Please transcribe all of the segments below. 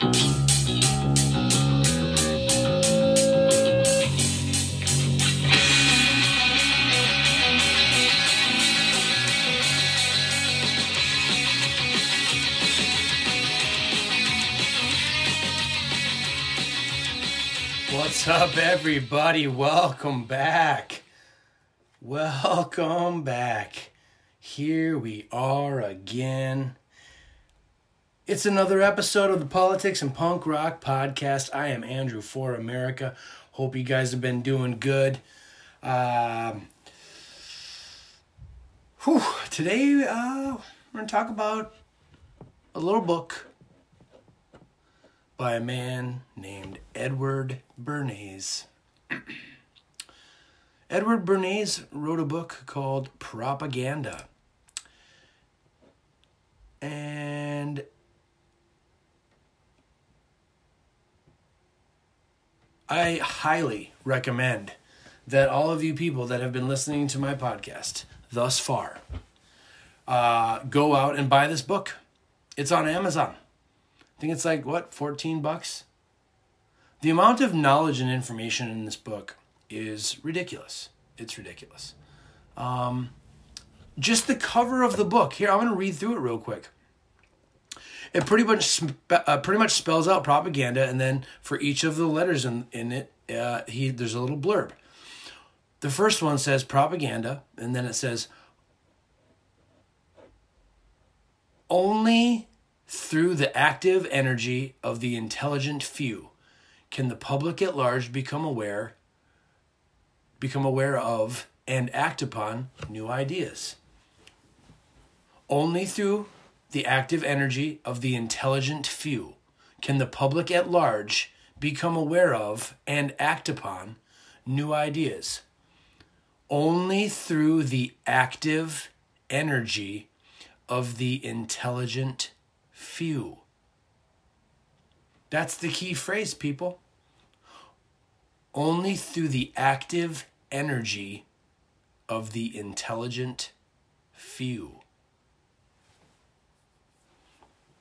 What's up, everybody? Welcome back. Welcome back. Here we are again. It's another episode of the Politics and Punk Rock Podcast. I am Andrew for America. Hope you guys have been doing good. Um, whew, today, uh, we're going to talk about a little book by a man named Edward Bernays. Edward Bernays wrote a book called Propaganda. And I highly recommend that all of you people that have been listening to my podcast thus far uh, go out and buy this book. It's on Amazon. I think it's like what, 14 bucks? The amount of knowledge and information in this book is ridiculous. It's ridiculous. Um, just the cover of the book. Here, I'm going to read through it real quick. It pretty much spe- uh, pretty much spells out propaganda, and then for each of the letters in in it, uh, he there's a little blurb. The first one says propaganda, and then it says only through the active energy of the intelligent few can the public at large become aware become aware of and act upon new ideas. Only through the active energy of the intelligent few can the public at large become aware of and act upon new ideas. Only through the active energy of the intelligent few. That's the key phrase, people. Only through the active energy of the intelligent few.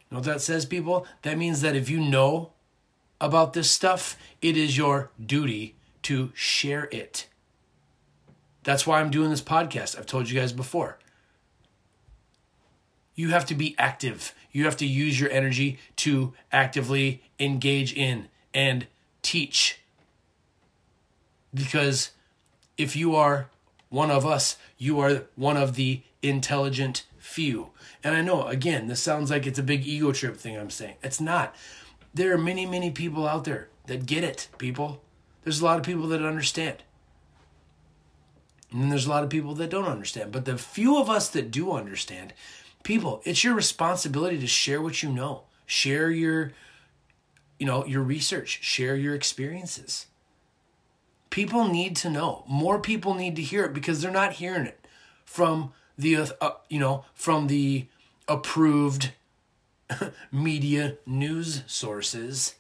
You know what that says, people? That means that if you know about this stuff, it is your duty to share it. That's why I'm doing this podcast. I've told you guys before. You have to be active. You have to use your energy to actively engage in and teach. Because if you are one of us, you are one of the intelligent few. And I know, again, this sounds like it's a big ego trip thing I'm saying. It's not. There are many, many people out there that get it, people. There's a lot of people that understand. And there's a lot of people that don't understand. But the few of us that do understand, people, it's your responsibility to share what you know. Share your you know, your research, share your experiences. People need to know. More people need to hear it because they're not hearing it from the uh, you know, from the approved media news sources.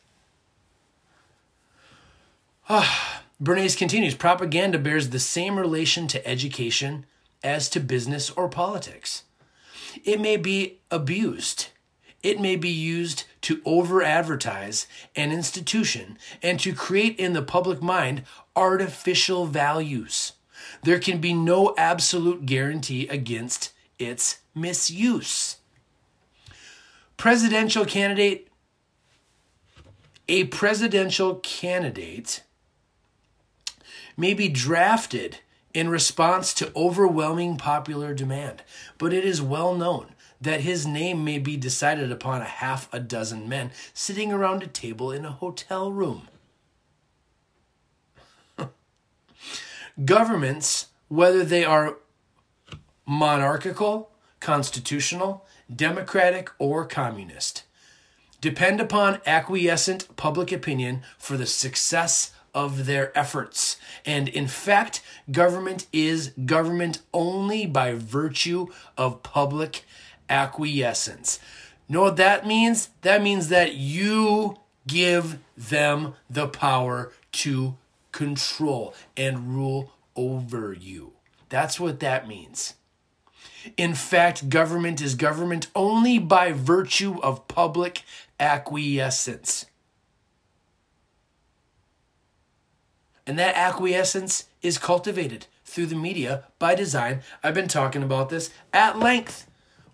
Ah, Bernays continues propaganda bears the same relation to education as to business or politics. It may be abused. It may be used to over advertise an institution and to create in the public mind artificial values. There can be no absolute guarantee against its misuse. Presidential candidate, a presidential candidate may be drafted in response to overwhelming popular demand, but it is well known that his name may be decided upon a half a dozen men sitting around a table in a hotel room. Governments, whether they are monarchical, constitutional, democratic, or communist, depend upon acquiescent public opinion for the success of their efforts. And in fact, government is government only by virtue of public acquiescence. Know what that means? That means that you give them the power to control and rule over you. That's what that means. In fact, government is government only by virtue of public acquiescence. And that acquiescence is cultivated through the media by design. I've been talking about this at length.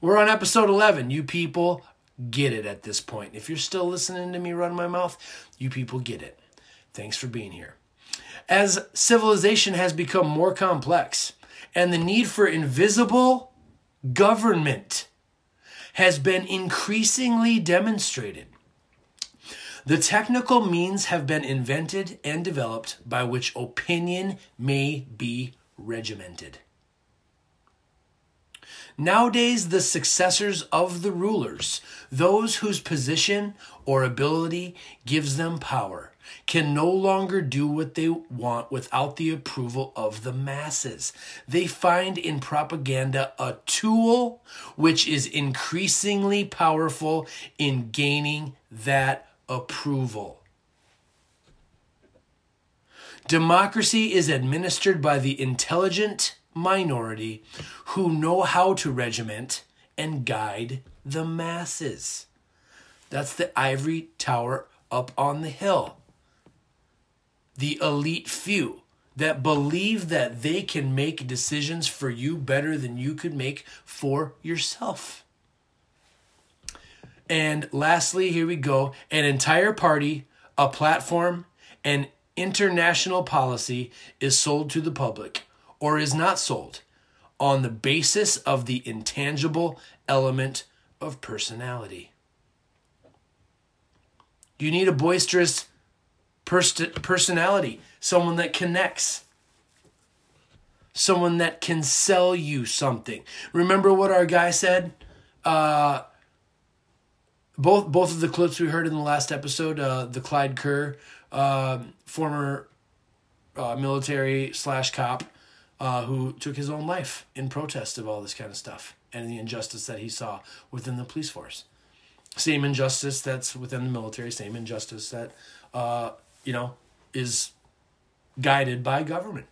We're on episode 11. You people get it at this point. If you're still listening to me run my mouth, you people get it. Thanks for being here. As civilization has become more complex and the need for invisible government has been increasingly demonstrated, the technical means have been invented and developed by which opinion may be regimented. Nowadays, the successors of the rulers, those whose position or ability gives them power, can no longer do what they want without the approval of the masses. They find in propaganda a tool which is increasingly powerful in gaining that approval. Democracy is administered by the intelligent minority who know how to regiment and guide the masses. That's the ivory tower up on the hill. The elite few that believe that they can make decisions for you better than you could make for yourself. And lastly, here we go an entire party, a platform, an international policy is sold to the public or is not sold on the basis of the intangible element of personality. You need a boisterous pers- personality, someone that connects, someone that can sell you something. Remember what our guy said? Uh, both both of the clips we heard in the last episode, uh, the Clyde Kerr, uh, former military slash cop, uh, who took his own life in protest of all this kind of stuff and the injustice that he saw within the police force. Same injustice that's within the military, same injustice that uh, you know is guided by government.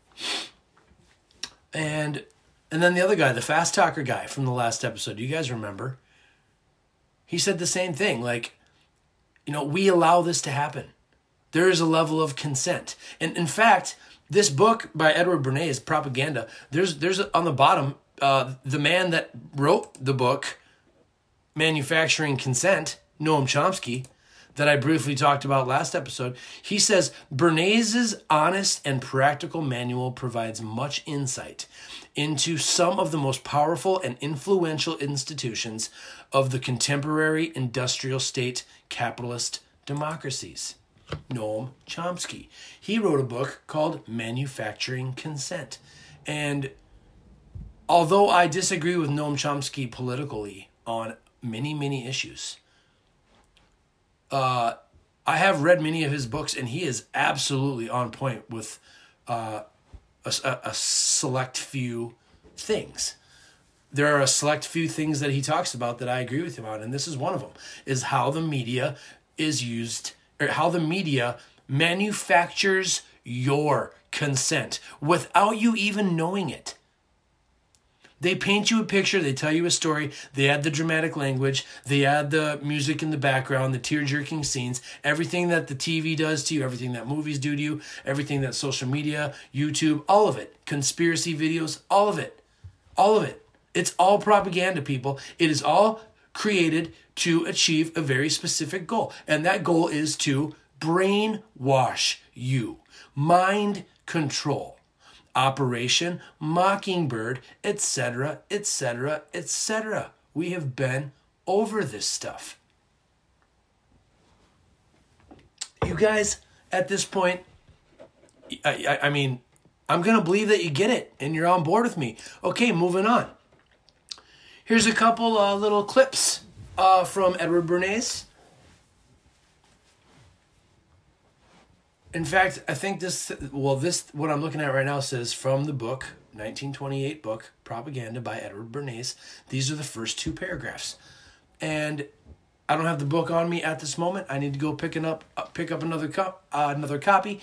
And and then the other guy, the fast talker guy from the last episode, you guys remember? He said the same thing. Like, you know, we allow this to happen. There is a level of consent. And in fact, this book by Edward Bernays, Propaganda, there's there's on the bottom, uh, the man that wrote the book, Manufacturing Consent, Noam Chomsky, that I briefly talked about last episode, he says Bernays's honest and practical manual provides much insight into some of the most powerful and influential institutions of the contemporary industrial state capitalist democracies. Noam Chomsky. He wrote a book called Manufacturing Consent. And although I disagree with Noam Chomsky politically on many, many issues, uh, I have read many of his books, and he is absolutely on point with uh, a, a select few things. There are a select few things that he talks about that I agree with him on, and this is one of them: is how the media is used, or how the media manufactures your consent without you even knowing it. They paint you a picture, they tell you a story, they add the dramatic language, they add the music in the background, the tear jerking scenes, everything that the TV does to you, everything that movies do to you, everything that social media, YouTube, all of it, conspiracy videos, all of it. All of it. It's all propaganda, people. It is all created to achieve a very specific goal. And that goal is to brainwash you, mind control. Operation Mockingbird, etc., etc., etc. We have been over this stuff. You guys, at this point, I, I, I mean, I'm going to believe that you get it and you're on board with me. Okay, moving on. Here's a couple uh, little clips uh, from Edward Bernays. In fact, I think this, well, this, what I'm looking at right now says from the book, 1928 book, Propaganda by Edward Bernays. These are the first two paragraphs. And I don't have the book on me at this moment. I need to go picking up, uh, pick up another, co- uh, another copy.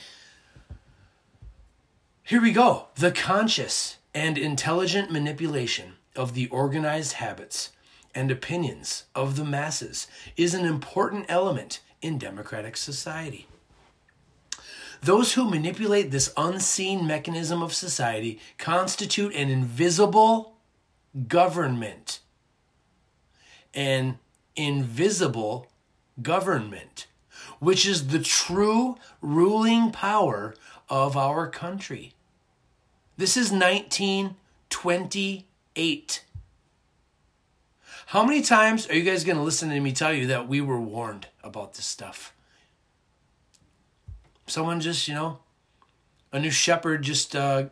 Here we go. The conscious and intelligent manipulation of the organized habits and opinions of the masses is an important element in democratic society. Those who manipulate this unseen mechanism of society constitute an invisible government. An invisible government, which is the true ruling power of our country. This is 1928. How many times are you guys going to listen to me tell you that we were warned about this stuff? Someone just, you know, a new shepherd just, uh,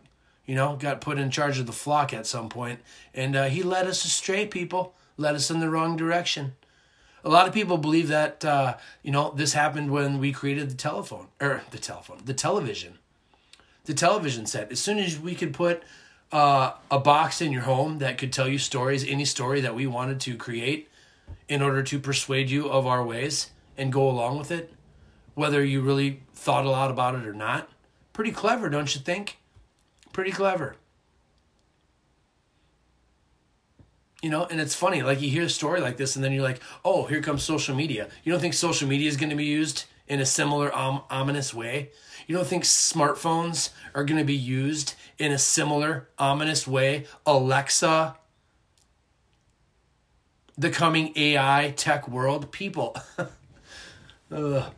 you know, got put in charge of the flock at some point, and uh, he led us astray, people, led us in the wrong direction. A lot of people believe that, uh, you know, this happened when we created the telephone, or the telephone, the television. The television set. As soon as we could put uh, a box in your home that could tell you stories, any story that we wanted to create in order to persuade you of our ways and go along with it, whether you really thought a lot about it or not. Pretty clever, don't you think? Pretty clever. You know, and it's funny, like you hear a story like this, and then you're like, oh, here comes social media. You don't think social media is going to be used in a similar um, ominous way? You don't think smartphones are going to be used in a similar ominous way? Alexa, the coming AI tech world, people. uh,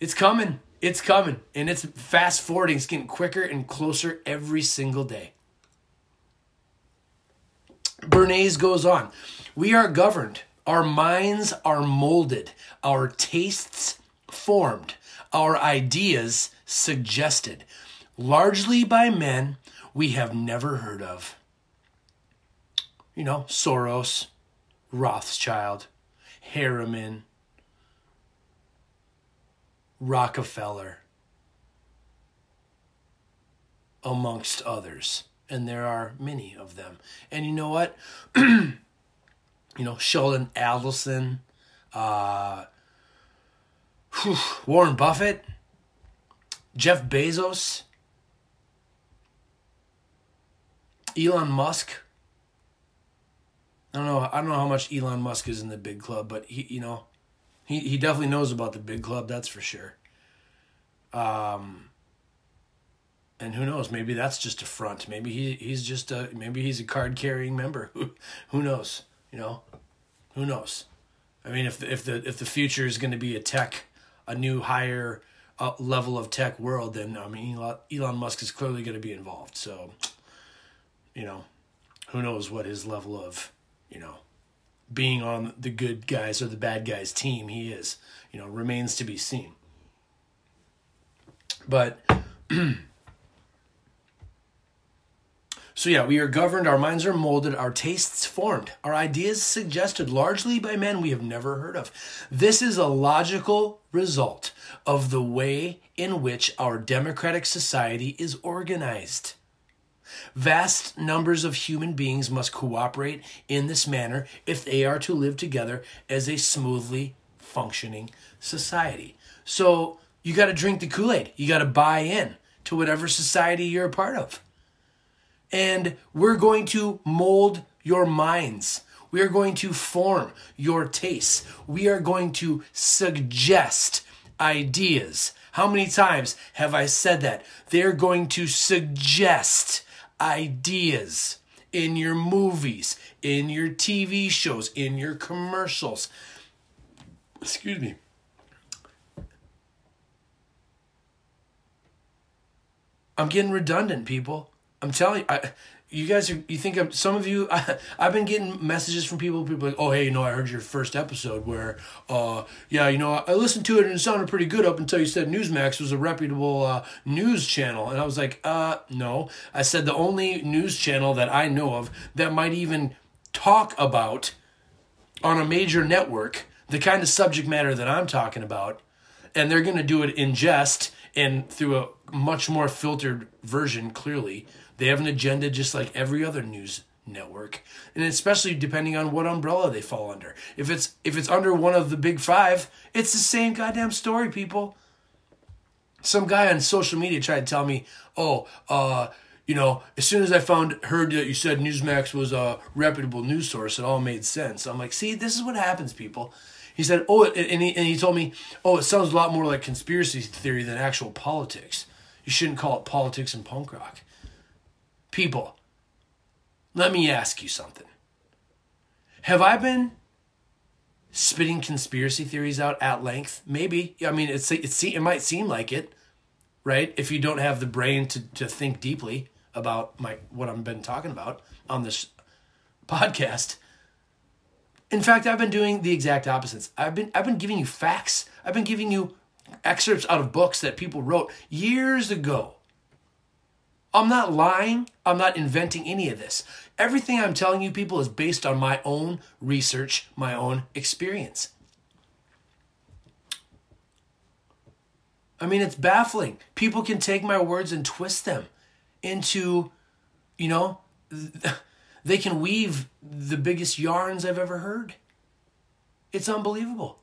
it's coming. It's coming. And it's fast forwarding. It's getting quicker and closer every single day. Bernays goes on. We are governed. Our minds are molded. Our tastes formed. Our ideas suggested. Largely by men we have never heard of. You know, Soros, Rothschild, Harriman, Rockefeller, amongst others. And there are many of them. And you know what? you know, Sheldon Adelson, uh, whew, Warren Buffett, Jeff Bezos, Elon Musk. I don't know. I don't know how much Elon Musk is in the big club, but he, you know, he he definitely knows about the big club. That's for sure. Um. And who knows? Maybe that's just a front. Maybe he he's just a maybe he's a card carrying member. Who who knows? You know, who knows? I mean, if the, if the if the future is going to be a tech, a new higher uh, level of tech world, then I mean Elon Musk is clearly going to be involved. So you know, who knows what his level of, you know, being on the good guys or the bad guys team he is, you know, remains to be seen. But So, yeah, we are governed, our minds are molded, our tastes formed, our ideas suggested largely by men we have never heard of. This is a logical result of the way in which our democratic society is organized. Vast numbers of human beings must cooperate in this manner if they are to live together as a smoothly functioning society. So you got to drink the Kool Aid. You got to buy in to whatever society you're a part of. And we're going to mold your minds. We are going to form your tastes. We are going to suggest ideas. How many times have I said that? They're going to suggest ideas in your movies, in your TV shows, in your commercials. Excuse me. I'm getting redundant, people. I'm telling you, I, you guys are you think I'm, some of you I, have been getting messages from people people like oh hey you know i heard your first episode where uh yeah you know i listened to it and it sounded pretty good up until you said newsmax was a reputable uh, news channel. And i was like uh no. I said the only news channel that i know of that might even talk about on a major network the kind of subject matter that i'm talking about and they're going to do it in jest and through a much more filtered version clearly they have an agenda just like every other news network and especially depending on what umbrella they fall under if it's if it's under one of the big five it's the same goddamn story people some guy on social media tried to tell me oh uh you know, as soon as I found heard that you said Newsmax was a reputable news source, it all made sense. I'm like, see, this is what happens, people. He said, oh, and he, and he told me, oh, it sounds a lot more like conspiracy theory than actual politics. You shouldn't call it politics and punk rock. People, let me ask you something. Have I been spitting conspiracy theories out at length? Maybe. I mean, it's, it's it might seem like it, right? If you don't have the brain to, to think deeply about my what I've been talking about on this podcast. In fact, I've been doing the exact opposites. I've been I've been giving you facts. I've been giving you excerpts out of books that people wrote years ago. I'm not lying. I'm not inventing any of this. Everything I'm telling you people is based on my own research, my own experience. I mean, it's baffling. People can take my words and twist them into, you know, they can weave the biggest yarns I've ever heard. It's unbelievable.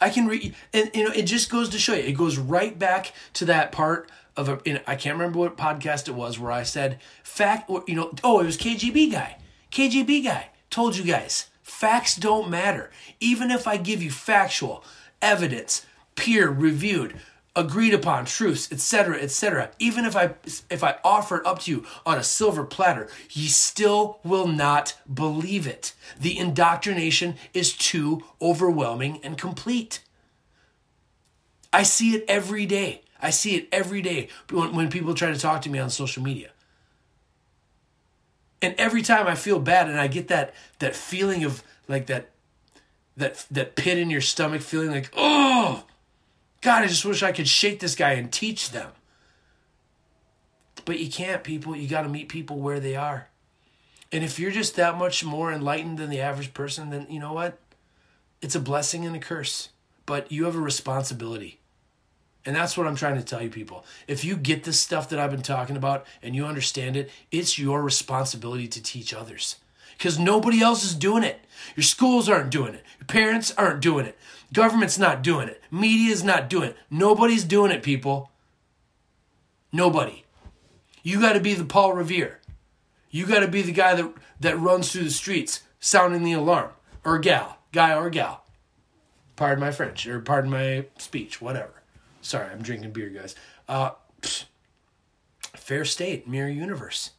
I can read, and you know, it just goes to show you. It goes right back to that part of a. In, I can't remember what podcast it was where I said fact. You know, oh, it was KGB guy. KGB guy told you guys facts don't matter. Even if I give you factual evidence, peer reviewed, agreed upon truths, etc., etc. Even if I if I offer it up to you on a silver platter, ye still will not believe it. The indoctrination is too overwhelming and complete. I see it every day. I see it every day when, when people try to talk to me on social media. And every time I feel bad and I get that that feeling of like that that that pit in your stomach feeling like, oh, God, I just wish I could shake this guy and teach them. But you can't, people. You got to meet people where they are. And if you're just that much more enlightened than the average person, then you know what? It's a blessing and a curse. But you have a responsibility. And that's what I'm trying to tell you, people. If you get this stuff that I've been talking about and you understand it, it's your responsibility to teach others because nobody else is doing it. Your schools aren't doing it. Your parents aren't doing it. Government's not doing it. Media's not doing it. Nobody's doing it, people. Nobody. You got to be the Paul Revere. You got to be the guy that, that runs through the streets sounding the alarm. Or gal. Guy or gal. Pardon my French. Or pardon my speech. Whatever. Sorry, I'm drinking beer, guys. Uh, fair state, mirror universe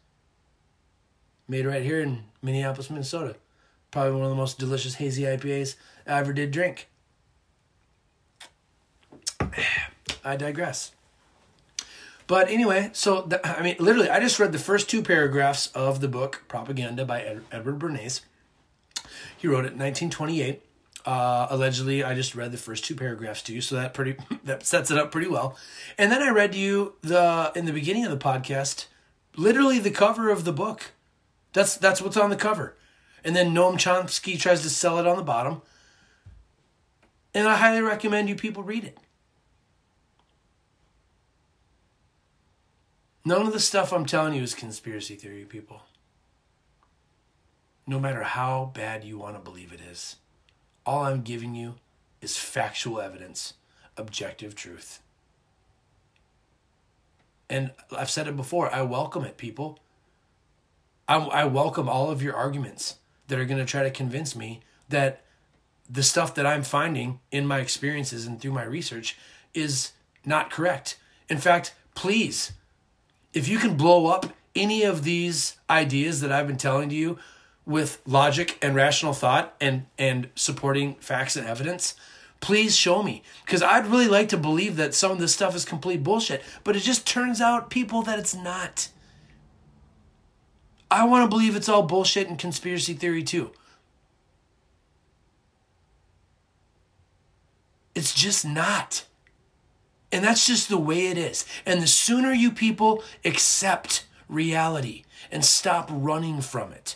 made right here in Minneapolis, Minnesota. Probably one of the most delicious hazy IPAs I ever did drink. I digress. But anyway, so the, I mean, literally, I just read the first two paragraphs of the book Propaganda by Ed, Edward Bernays. He wrote it in 1928. Uh, allegedly, I just read the first two paragraphs to you, so that pretty that sets it up pretty well. And then I read you the in the beginning of the podcast, literally the cover of the book that's that's what's on the cover. And then Noam Chomsky tries to sell it on the bottom. And I highly recommend you people read it. None of the stuff I'm telling you is conspiracy theory, people. No matter how bad you want to believe it is, all I'm giving you is factual evidence, objective truth. And I've said it before, I welcome it, people. I, I welcome all of your arguments that are going to try to convince me that the stuff that I'm finding in my experiences and through my research is not correct. In fact, please, if you can blow up any of these ideas that I've been telling to you with logic and rational thought and and supporting facts and evidence, please show me because I'd really like to believe that some of this stuff is complete bullshit, but it just turns out people that it's not. I want to believe it's all bullshit and conspiracy theory too. It's just not. And that's just the way it is. And the sooner you people accept reality and stop running from it,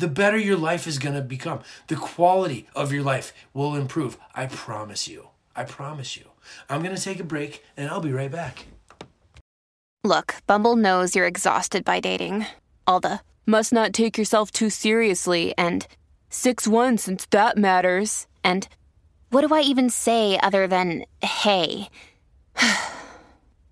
the better your life is going to become. The quality of your life will improve. I promise you. I promise you. I'm going to take a break and I'll be right back. Look, Bumble knows you're exhausted by dating. All the must not take yourself too seriously and 6 1 since that matters. And what do I even say other than hey?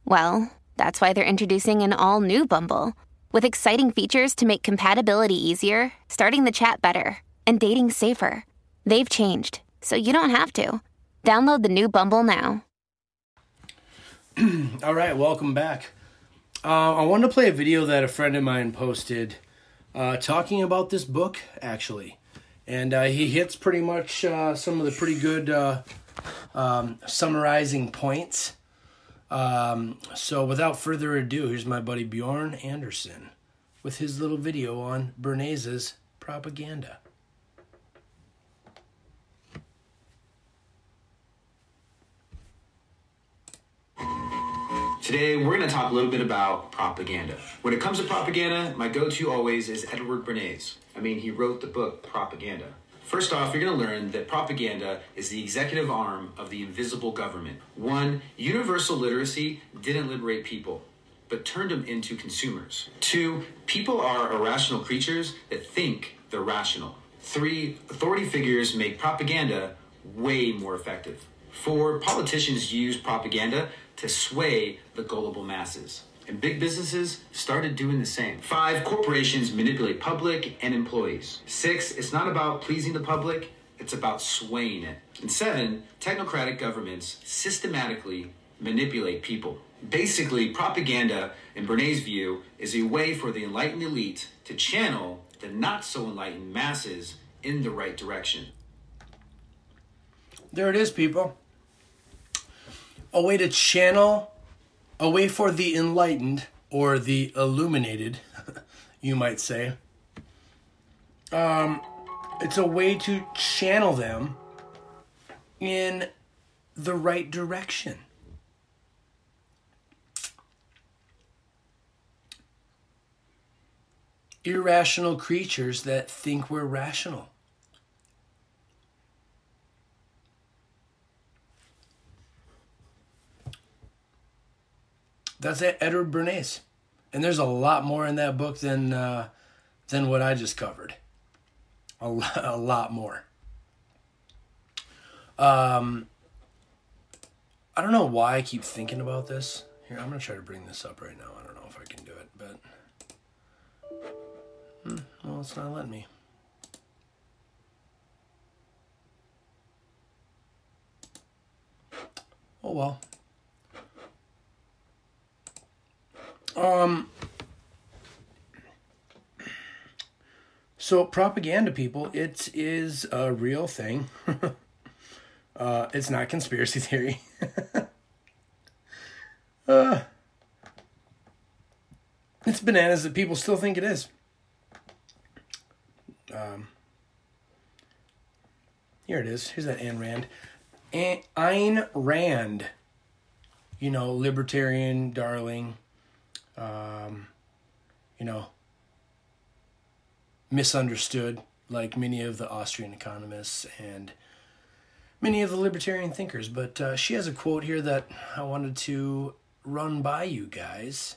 well, That's why they're introducing an all new Bumble with exciting features to make compatibility easier, starting the chat better, and dating safer. They've changed, so you don't have to. Download the new Bumble now. All right, welcome back. Uh, I wanted to play a video that a friend of mine posted uh, talking about this book, actually. And uh, he hits pretty much uh, some of the pretty good uh, um, summarizing points. Um, so without further ado, here's my buddy Bjorn Anderson with his little video on Bernays' propaganda. Today, we're going to talk a little bit about propaganda. When it comes to propaganda, my go to always is Edward Bernays. I mean, he wrote the book Propaganda. First off, you're going to learn that propaganda is the executive arm of the invisible government. One, universal literacy didn't liberate people, but turned them into consumers. Two, people are irrational creatures that think they're rational. Three, authority figures make propaganda way more effective. Four, politicians use propaganda to sway the gullible masses. And big businesses started doing the same. Five, corporations manipulate public and employees. Six, it's not about pleasing the public, it's about swaying it. And seven, technocratic governments systematically manipulate people. Basically, propaganda, in Bernays' view, is a way for the enlightened elite to channel the not so enlightened masses in the right direction. There it is, people. A way to channel, a way for the enlightened or the illuminated, you might say. Um, it's a way to channel them in the right direction. Irrational creatures that think we're rational. That's Edward Bernays, and there's a lot more in that book than uh, than what I just covered. A lot, a lot more. Um, I don't know why I keep thinking about this. Here, I'm gonna try to bring this up right now. I don't know if I can do it, but hmm, well, it's not letting me. Oh well. Um. So propaganda, people, it is a real thing. uh, it's not conspiracy theory. uh, it's bananas that people still think it is. Um, here it is. Here's that Ayn Rand. Ayn Rand, you know, libertarian darling um, you know, misunderstood, like many of the Austrian economists and many of the libertarian thinkers. But uh, she has a quote here that I wanted to run by you guys.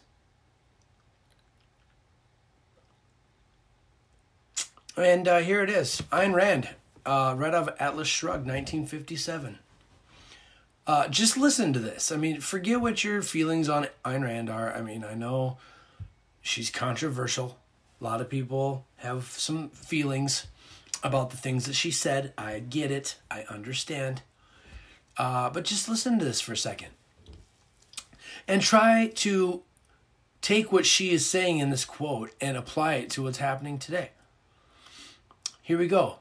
And uh, here it is Ayn Rand, uh, right off Atlas Shrugged, 1957. Uh, just listen to this. I mean, forget what your feelings on Ayn Rand are. I mean, I know she's controversial. A lot of people have some feelings about the things that she said. I get it. I understand. Uh, but just listen to this for a second and try to take what she is saying in this quote and apply it to what's happening today. Here we go.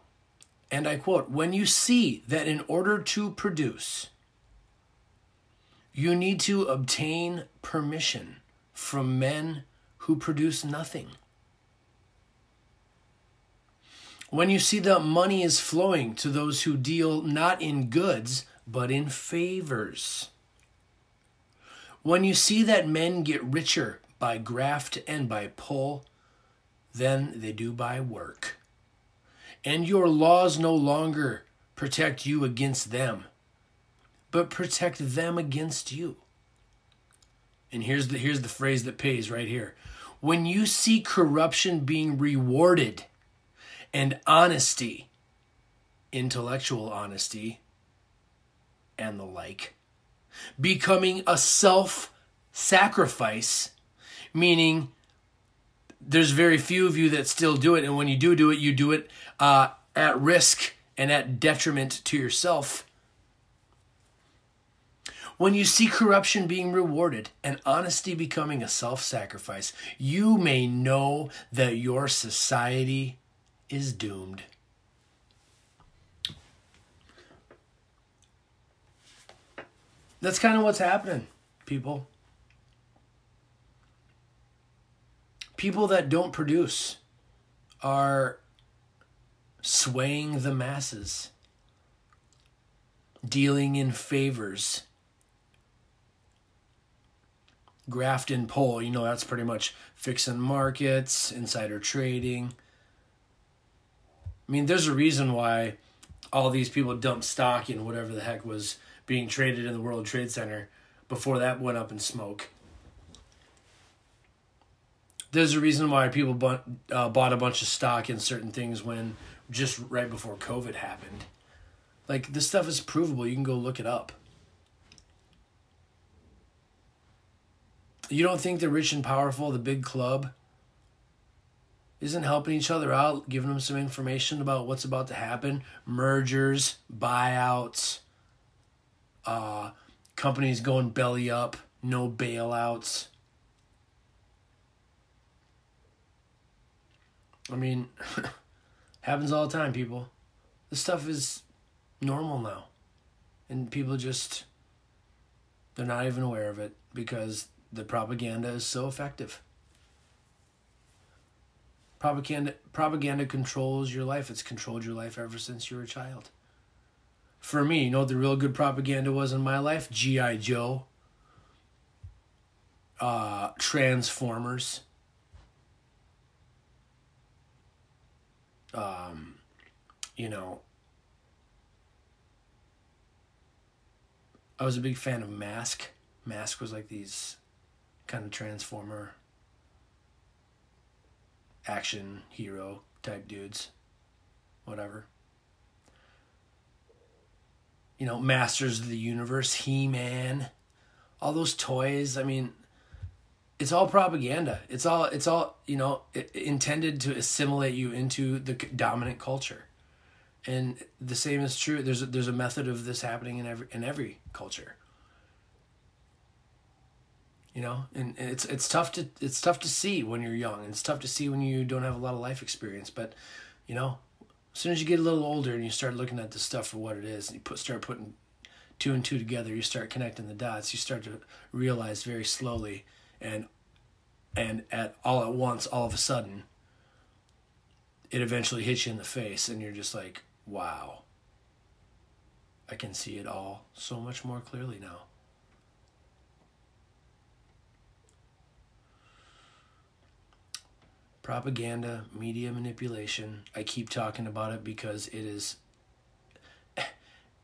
And I quote When you see that in order to produce, you need to obtain permission from men who produce nothing. When you see that money is flowing to those who deal not in goods, but in favors. When you see that men get richer by graft and by pull than they do by work. And your laws no longer protect you against them, but protect them against you. And here's the here's the phrase that pays right here. When you see corruption being rewarded and honesty, intellectual honesty and the like becoming a self sacrifice, meaning there's very few of you that still do it, and when you do do it, you do it uh, at risk and at detriment to yourself. When you see corruption being rewarded and honesty becoming a self sacrifice, you may know that your society is doomed. That's kind of what's happening, people. People that don't produce are swaying the masses, dealing in favors. Graft and pull, you know, that's pretty much fixing markets, insider trading. I mean, there's a reason why all these people dumped stock in whatever the heck was being traded in the World Trade Center before that went up in smoke. There's a reason why people bought, uh, bought a bunch of stock in certain things when just right before COVID happened. Like, this stuff is provable. You can go look it up. You don't think the rich and powerful, the big club, isn't helping each other out, giving them some information about what's about to happen? Mergers, buyouts, uh, companies going belly up, no bailouts. I mean, happens all the time, people. This stuff is normal now. And people just, they're not even aware of it because the propaganda is so effective. Propaganda, propaganda controls your life. It's controlled your life ever since you were a child for me, you know what the real good propaganda was in my life? G.I. Joe, uh, Transformers, um, you know, I was a big fan of Mask. Mask was like these kind of Transformer action hero type dudes. Whatever you know, Masters of the Universe, He Man, all those toys. I mean, it's all propaganda. It's all it's all you know intended to assimilate you into the dominant culture, and the same is true. There's a, there's a method of this happening in every in every culture. You know, and it's it's tough to it's tough to see when you're young. and It's tough to see when you don't have a lot of life experience. But, you know, as soon as you get a little older and you start looking at the stuff for what it is, and you put start putting two and two together, you start connecting the dots. You start to realize very slowly, and and at all at once, all of a sudden, it eventually hits you in the face, and you're just like, "Wow, I can see it all so much more clearly now." Propaganda, media manipulation. I keep talking about it because it is,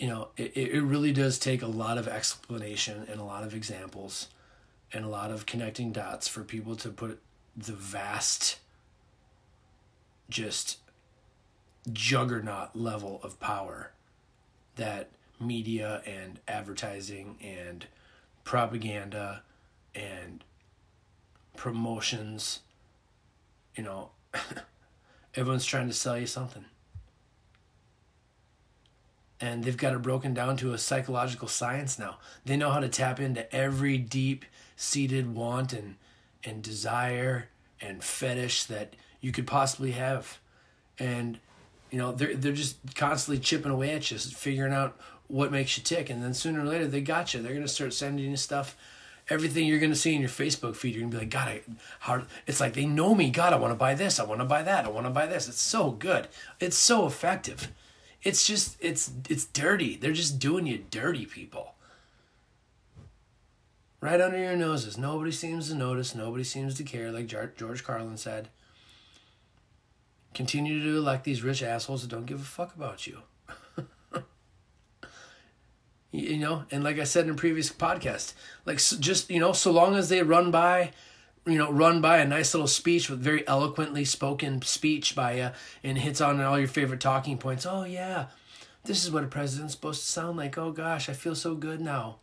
you know, it, it really does take a lot of explanation and a lot of examples and a lot of connecting dots for people to put the vast, just juggernaut level of power that media and advertising and propaganda and promotions you know, everyone's trying to sell you something. And they've got it broken down to a psychological science now. They know how to tap into every deep seated want and, and desire and fetish that you could possibly have. And, you know, they're, they're just constantly chipping away at you, figuring out what makes you tick. And then sooner or later, they got you. They're going to start sending you stuff everything you're gonna see in your Facebook feed, you're gonna be like, God, I, how? It's like they know me. God, I want to buy this. I want to buy that. I want to buy this. It's so good. It's so effective. It's just, it's, it's dirty. They're just doing you dirty, people. Right under your noses. Nobody seems to notice. Nobody seems to care. Like George Carlin said. Continue to elect these rich assholes that don't give a fuck about you. You know and like i said in a previous podcast like so just you know so long as they run by you know run by a nice little speech with very eloquently spoken speech by you and hits on all your favorite talking points oh yeah this is what a president's supposed to sound like oh gosh i feel so good now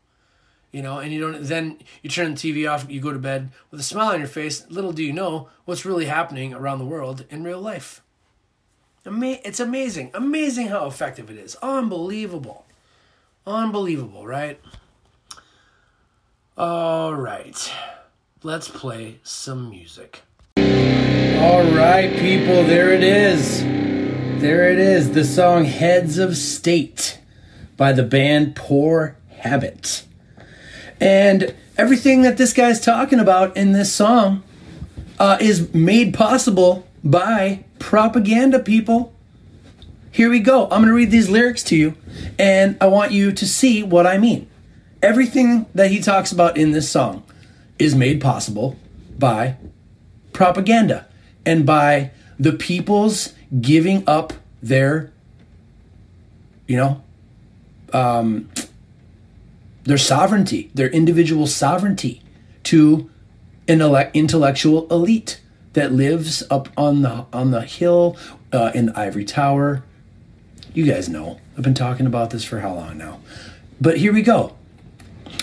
you know, and you don't. Then you turn the TV off, you go to bed with a smile on your face. Little do you know what's really happening around the world in real life. It's amazing, amazing how effective it is. Unbelievable, unbelievable, right? All right, let's play some music. All right, people, there it is. There it is, the song Heads of State by the band Pour Habit. And everything that this guy's talking about in this song uh, is made possible by propaganda, people. Here we go. I'm going to read these lyrics to you, and I want you to see what I mean. Everything that he talks about in this song is made possible by propaganda and by the people's giving up their, you know, um, their sovereignty, their individual sovereignty to an intellectual elite that lives up on the on the hill uh, in the ivory tower. You guys know. I've been talking about this for how long now? But here we go.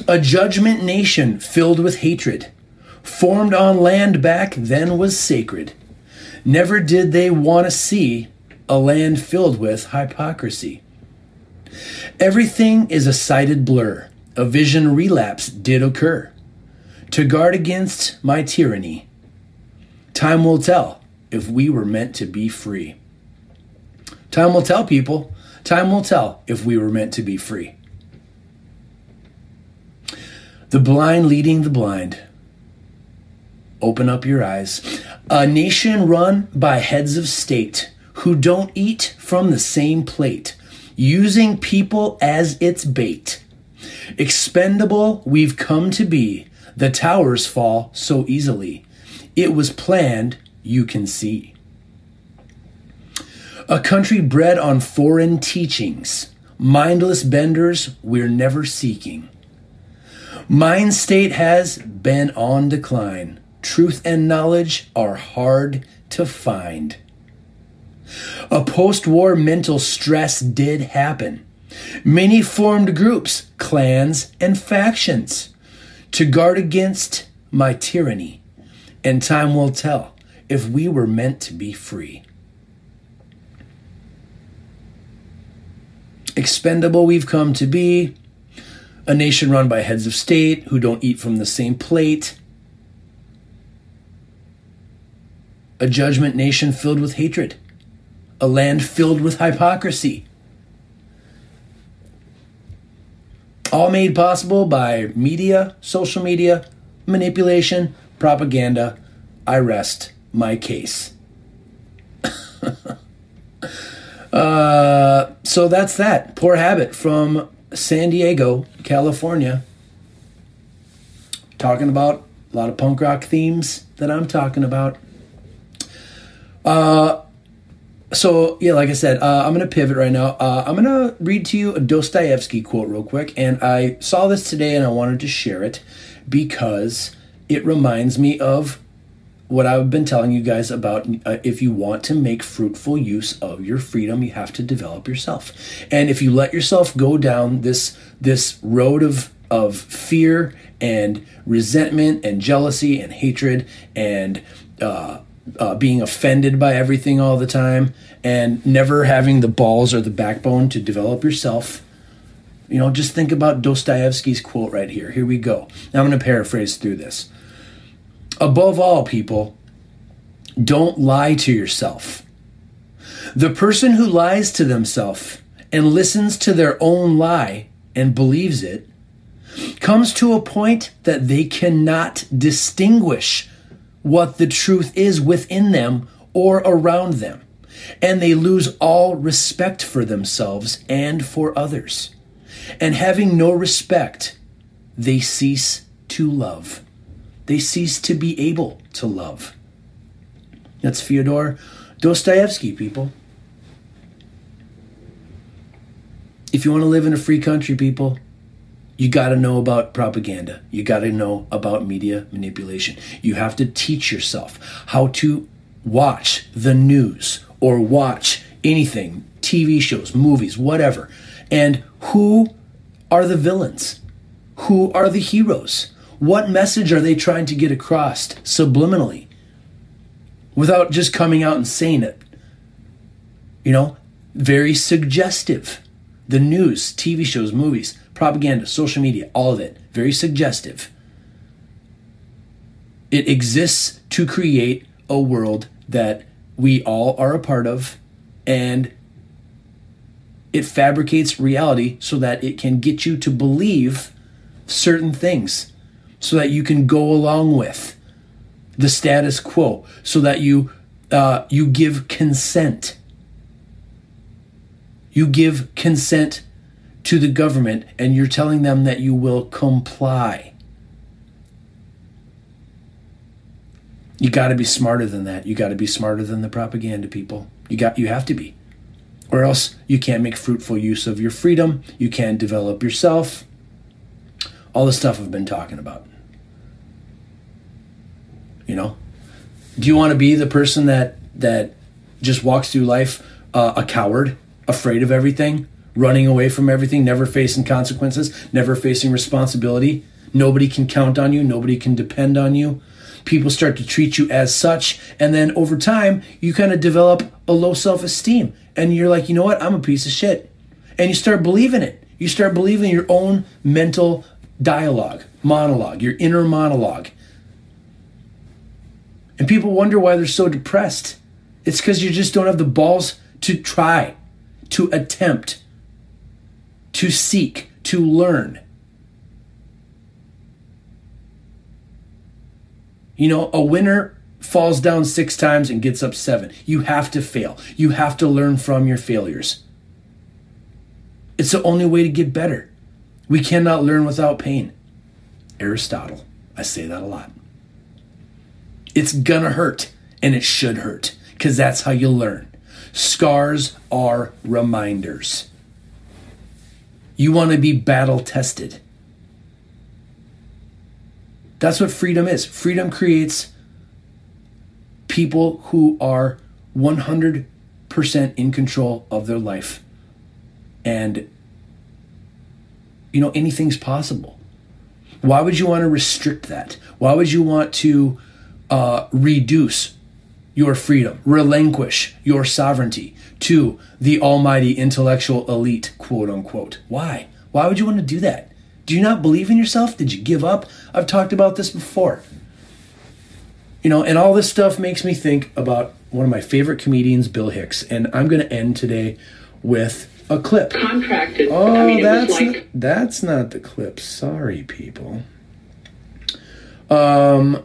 A judgment nation filled with hatred, formed on land back then was sacred. Never did they want to see a land filled with hypocrisy. Everything is a sighted blur. A vision relapse did occur. To guard against my tyranny, time will tell if we were meant to be free. Time will tell, people. Time will tell if we were meant to be free. The blind leading the blind. Open up your eyes. A nation run by heads of state who don't eat from the same plate, using people as its bait. Expendable we've come to be, the towers fall so easily. It was planned, you can see. A country bred on foreign teachings, mindless benders we're never seeking. Mind state has been on decline. Truth and knowledge are hard to find. A post war mental stress did happen. Many formed groups, clans, and factions to guard against my tyranny, and time will tell if we were meant to be free. Expendable we've come to be, a nation run by heads of state who don't eat from the same plate, a judgment nation filled with hatred, a land filled with hypocrisy. All made possible by media, social media, manipulation, propaganda. I rest my case. uh, so that's that. Pour Habit from San Diego, California. Talking about a lot of punk rock themes that I'm talking about. Uh, so yeah, like I said, uh, I'm gonna pivot right now. Uh, I'm gonna read to you a Dostoevsky quote real quick, and I saw this today and I wanted to share it because it reminds me of what I've been telling you guys about. Uh, if you want to make fruitful use of your freedom, you have to develop yourself, and if you let yourself go down this this road of of fear and resentment and jealousy and hatred and uh, uh, being offended by everything all the time and never having the balls or the backbone to develop yourself. You know, just think about Dostoevsky's quote right here. Here we go. Now I'm going to paraphrase through this. Above all, people, don't lie to yourself. The person who lies to themselves and listens to their own lie and believes it comes to a point that they cannot distinguish what the truth is within them or around them, and they lose all respect for themselves and for others. And having no respect, they cease to love. They cease to be able to love. That's Fyodor Dostoevsky, people. If you want to live in a free country, people, you got to know about propaganda. You got to know about media manipulation. You have to teach yourself how to watch the news or watch anything, TV shows, movies, whatever. And who are the villains? who are the heroes? What message are they trying to get across subliminally without just coming out and saying it? You know, very suggestive. The news, TV shows, movies, propaganda, social media, all of it, very suggestive. It exists to create a world that we all are a part of and it fabricates reality so that it can get you to believe certain things so that you can go along with the status quo so that you uh, you give consent. You give consent to the government and you're telling them that you will comply. You got to be smarter than that. You got to be smarter than the propaganda people. You got you have to be. Or else you can't make fruitful use of your freedom. You can't develop yourself. All the stuff i've been talking about you know? Do you want to be the person that that just walks through life uh, a coward afraid of everything running away from everything never facing consequences never facing responsibility? Nobody can count on you nobody can depend on you. People start to treat you as such and then over time you kind of develop a low self-esteem and you're like you know what? I'm a piece of shit. And you start believing it. You start believing your own mental dialogue monologue your inner monologue and people wonder why they're so depressed. It's because you just don't have the balls to try, to attempt, to seek, to learn. You know, a winner falls down six times and gets up seven. You have to fail. You have to learn from your failures. It's the only way to get better. We cannot learn without pain. Aristotle. I say that a lot. It's gonna hurt, and it should hurt, because that's how you learn. Scars are reminders. You want to be battle tested. That's what freedom is. Freedom creates people who are 100% in control of their life. And, you know, anything's possible. Why would you want to restrict that? Why would you want to uh, reduce your freedom, relinquish your sovereignty to the almighty intellectual elite, quote unquote. Why? Why would you want to do that? Do you not believe in yourself? Did you give up? I've talked about this before. You know, and all this stuff makes me think about one of my favorite comedians, Bill Hicks, and I'm going to end today with a clip. Contracted. Oh, I mean, that's like not, that's not the clip. Sorry, people. Um.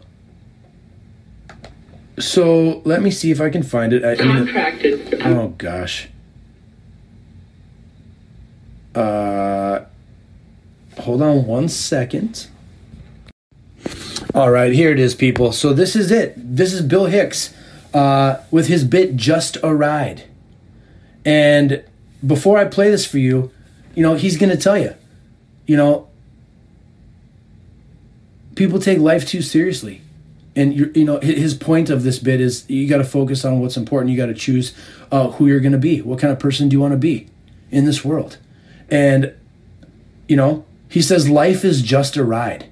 So let me see if I can find it. I, I mean, oh gosh. Uh, hold on one second. All right, here it is, people. So this is it. This is Bill Hicks uh, with his bit "Just a Ride," and before I play this for you, you know he's going to tell you, you know, people take life too seriously and you you know his point of this bit is you got to focus on what's important. You got to choose uh, who you're going to be. What kind of person do you want to be in this world? And you know he says life is just a ride.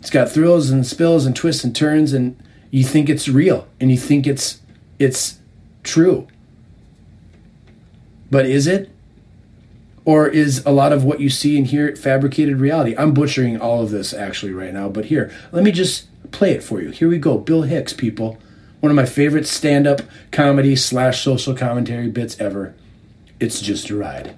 It's got thrills and spills and twists and turns and you think it's real and you think it's it's true. But is it? Or is a lot of what you see and hear fabricated reality? I'm butchering all of this actually right now, but here, let me just play it for you. Here we go. Bill Hicks, people. One of my favorite stand up comedy slash social commentary bits ever. It's just a ride.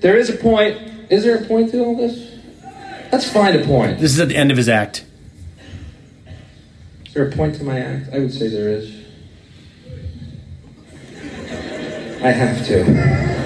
There is a point. Is there a point to all this? Let's find a point. This is at the end of his act. Is there a point to my act? I would say there is. I have to.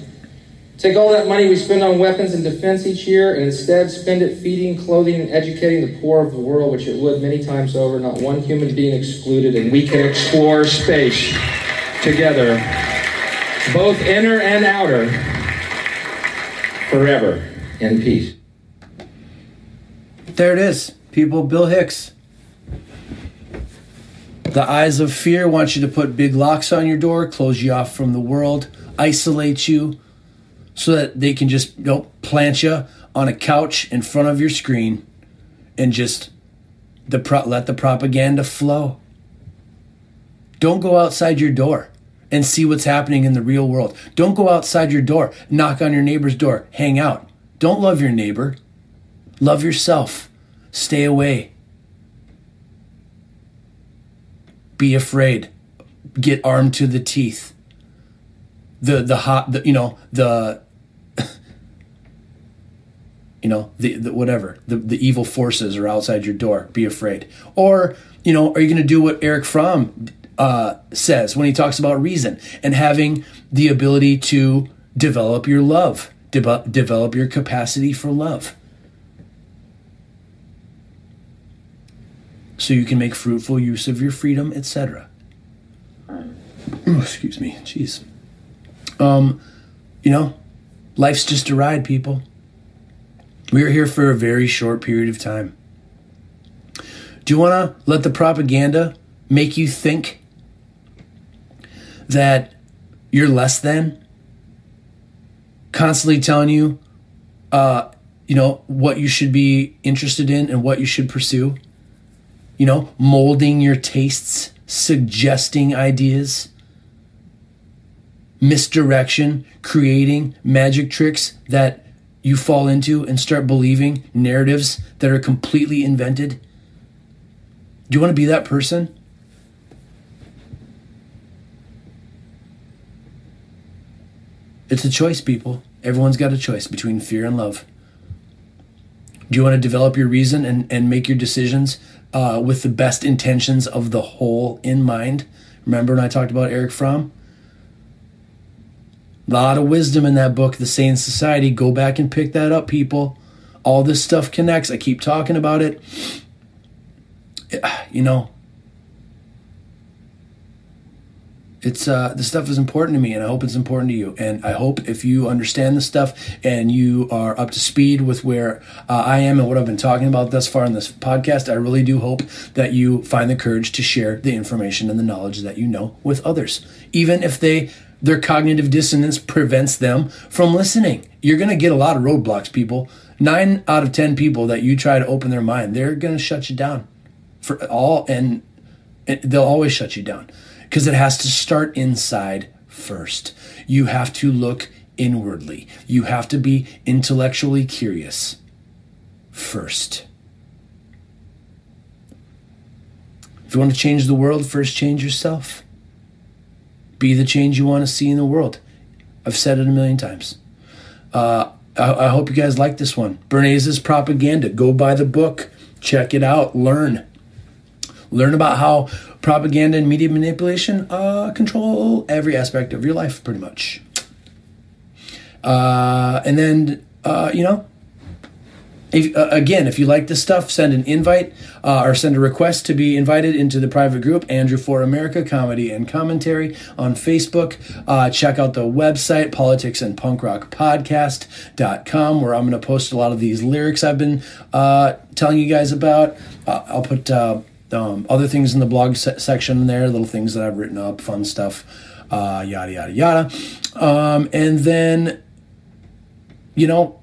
Take all that money we spend on weapons and defense each year and instead spend it feeding, clothing, and educating the poor of the world, which it would many times over, not one human being excluded, and we can explore space together, both inner and outer, forever in peace. There it is, people. Bill Hicks. The eyes of fear want you to put big locks on your door, close you off from the world, isolate you, so that they can just you know, plant you on a couch in front of your screen and just the pro- let the propaganda flow. Don't go outside your door and see what's happening in the real world. Don't go outside your door, knock on your neighbor's door, hang out. Don't love your neighbor. Love yourself. Stay away. Be afraid. Get armed to the teeth. The the hot the you know the you know the, the whatever the the evil forces are outside your door. Be afraid. Or you know, are you going to do what eric Fromm uh, says when he talks about reason and having the ability to develop your love, de- develop your capacity for love? so you can make fruitful use of your freedom, etc. Oh, excuse me, jeez. Um, you know, life's just a ride, people. We're here for a very short period of time. Do you want to let the propaganda make you think that you're less than? Constantly telling you, uh, you know, what you should be interested in and what you should pursue you know, molding your tastes, suggesting ideas, misdirection, creating magic tricks that you fall into and start believing narratives that are completely invented? Do you want to be that person? It's a choice, people. Everyone's got a choice between fear and love. Do you want to develop your reason and, and make your decisions uh, with the best intentions of the whole in mind. Remember when I talked about Eric Fromm? A lot of wisdom in that book, The Sane Society. Go back and pick that up, people. All this stuff connects. I keep talking about it. You know, it's uh, this stuff is important to me and i hope it's important to you and i hope if you understand this stuff and you are up to speed with where uh, i am and what i've been talking about thus far in this podcast i really do hope that you find the courage to share the information and the knowledge that you know with others even if they their cognitive dissonance prevents them from listening you're going to get a lot of roadblocks people nine out of ten people that you try to open their mind they're going to shut you down for all and they'll always shut you down because it has to start inside first. You have to look inwardly. You have to be intellectually curious first. If you want to change the world, first change yourself. Be the change you want to see in the world. I've said it a million times. Uh, I, I hope you guys like this one. Bernays' propaganda. Go buy the book, check it out, learn. Learn about how propaganda and media manipulation uh, control every aspect of your life, pretty much. Uh, and then, uh, you know, if, uh, again, if you like this stuff, send an invite uh, or send a request to be invited into the private group, Andrew for America Comedy and Commentary on Facebook. Uh, check out the website, politics and punk rock podcast.com, where I'm going to post a lot of these lyrics I've been uh, telling you guys about. Uh, I'll put uh, um, other things in the blog se- section there, little things that I've written up, fun stuff, yada, yada, yada. Um, and then, you know,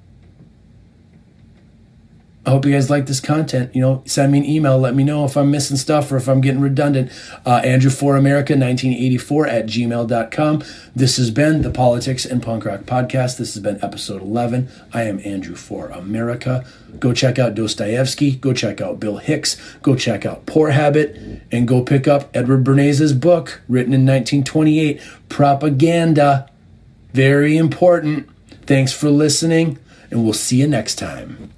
I hope you guys like this content. You know, send me an email. Let me know if I'm missing stuff or if I'm getting redundant. Uh, Andrew for America 1984 at gmail.com. This has been the Politics and Punk Rock Podcast. This has been episode 11. I am Andrew for America. Go check out Dostoevsky. Go check out Bill Hicks. Go check out Pour Habit. And go pick up Edward Bernays' book, written in 1928, Propaganda. Very important. Thanks for listening, and we'll see you next time.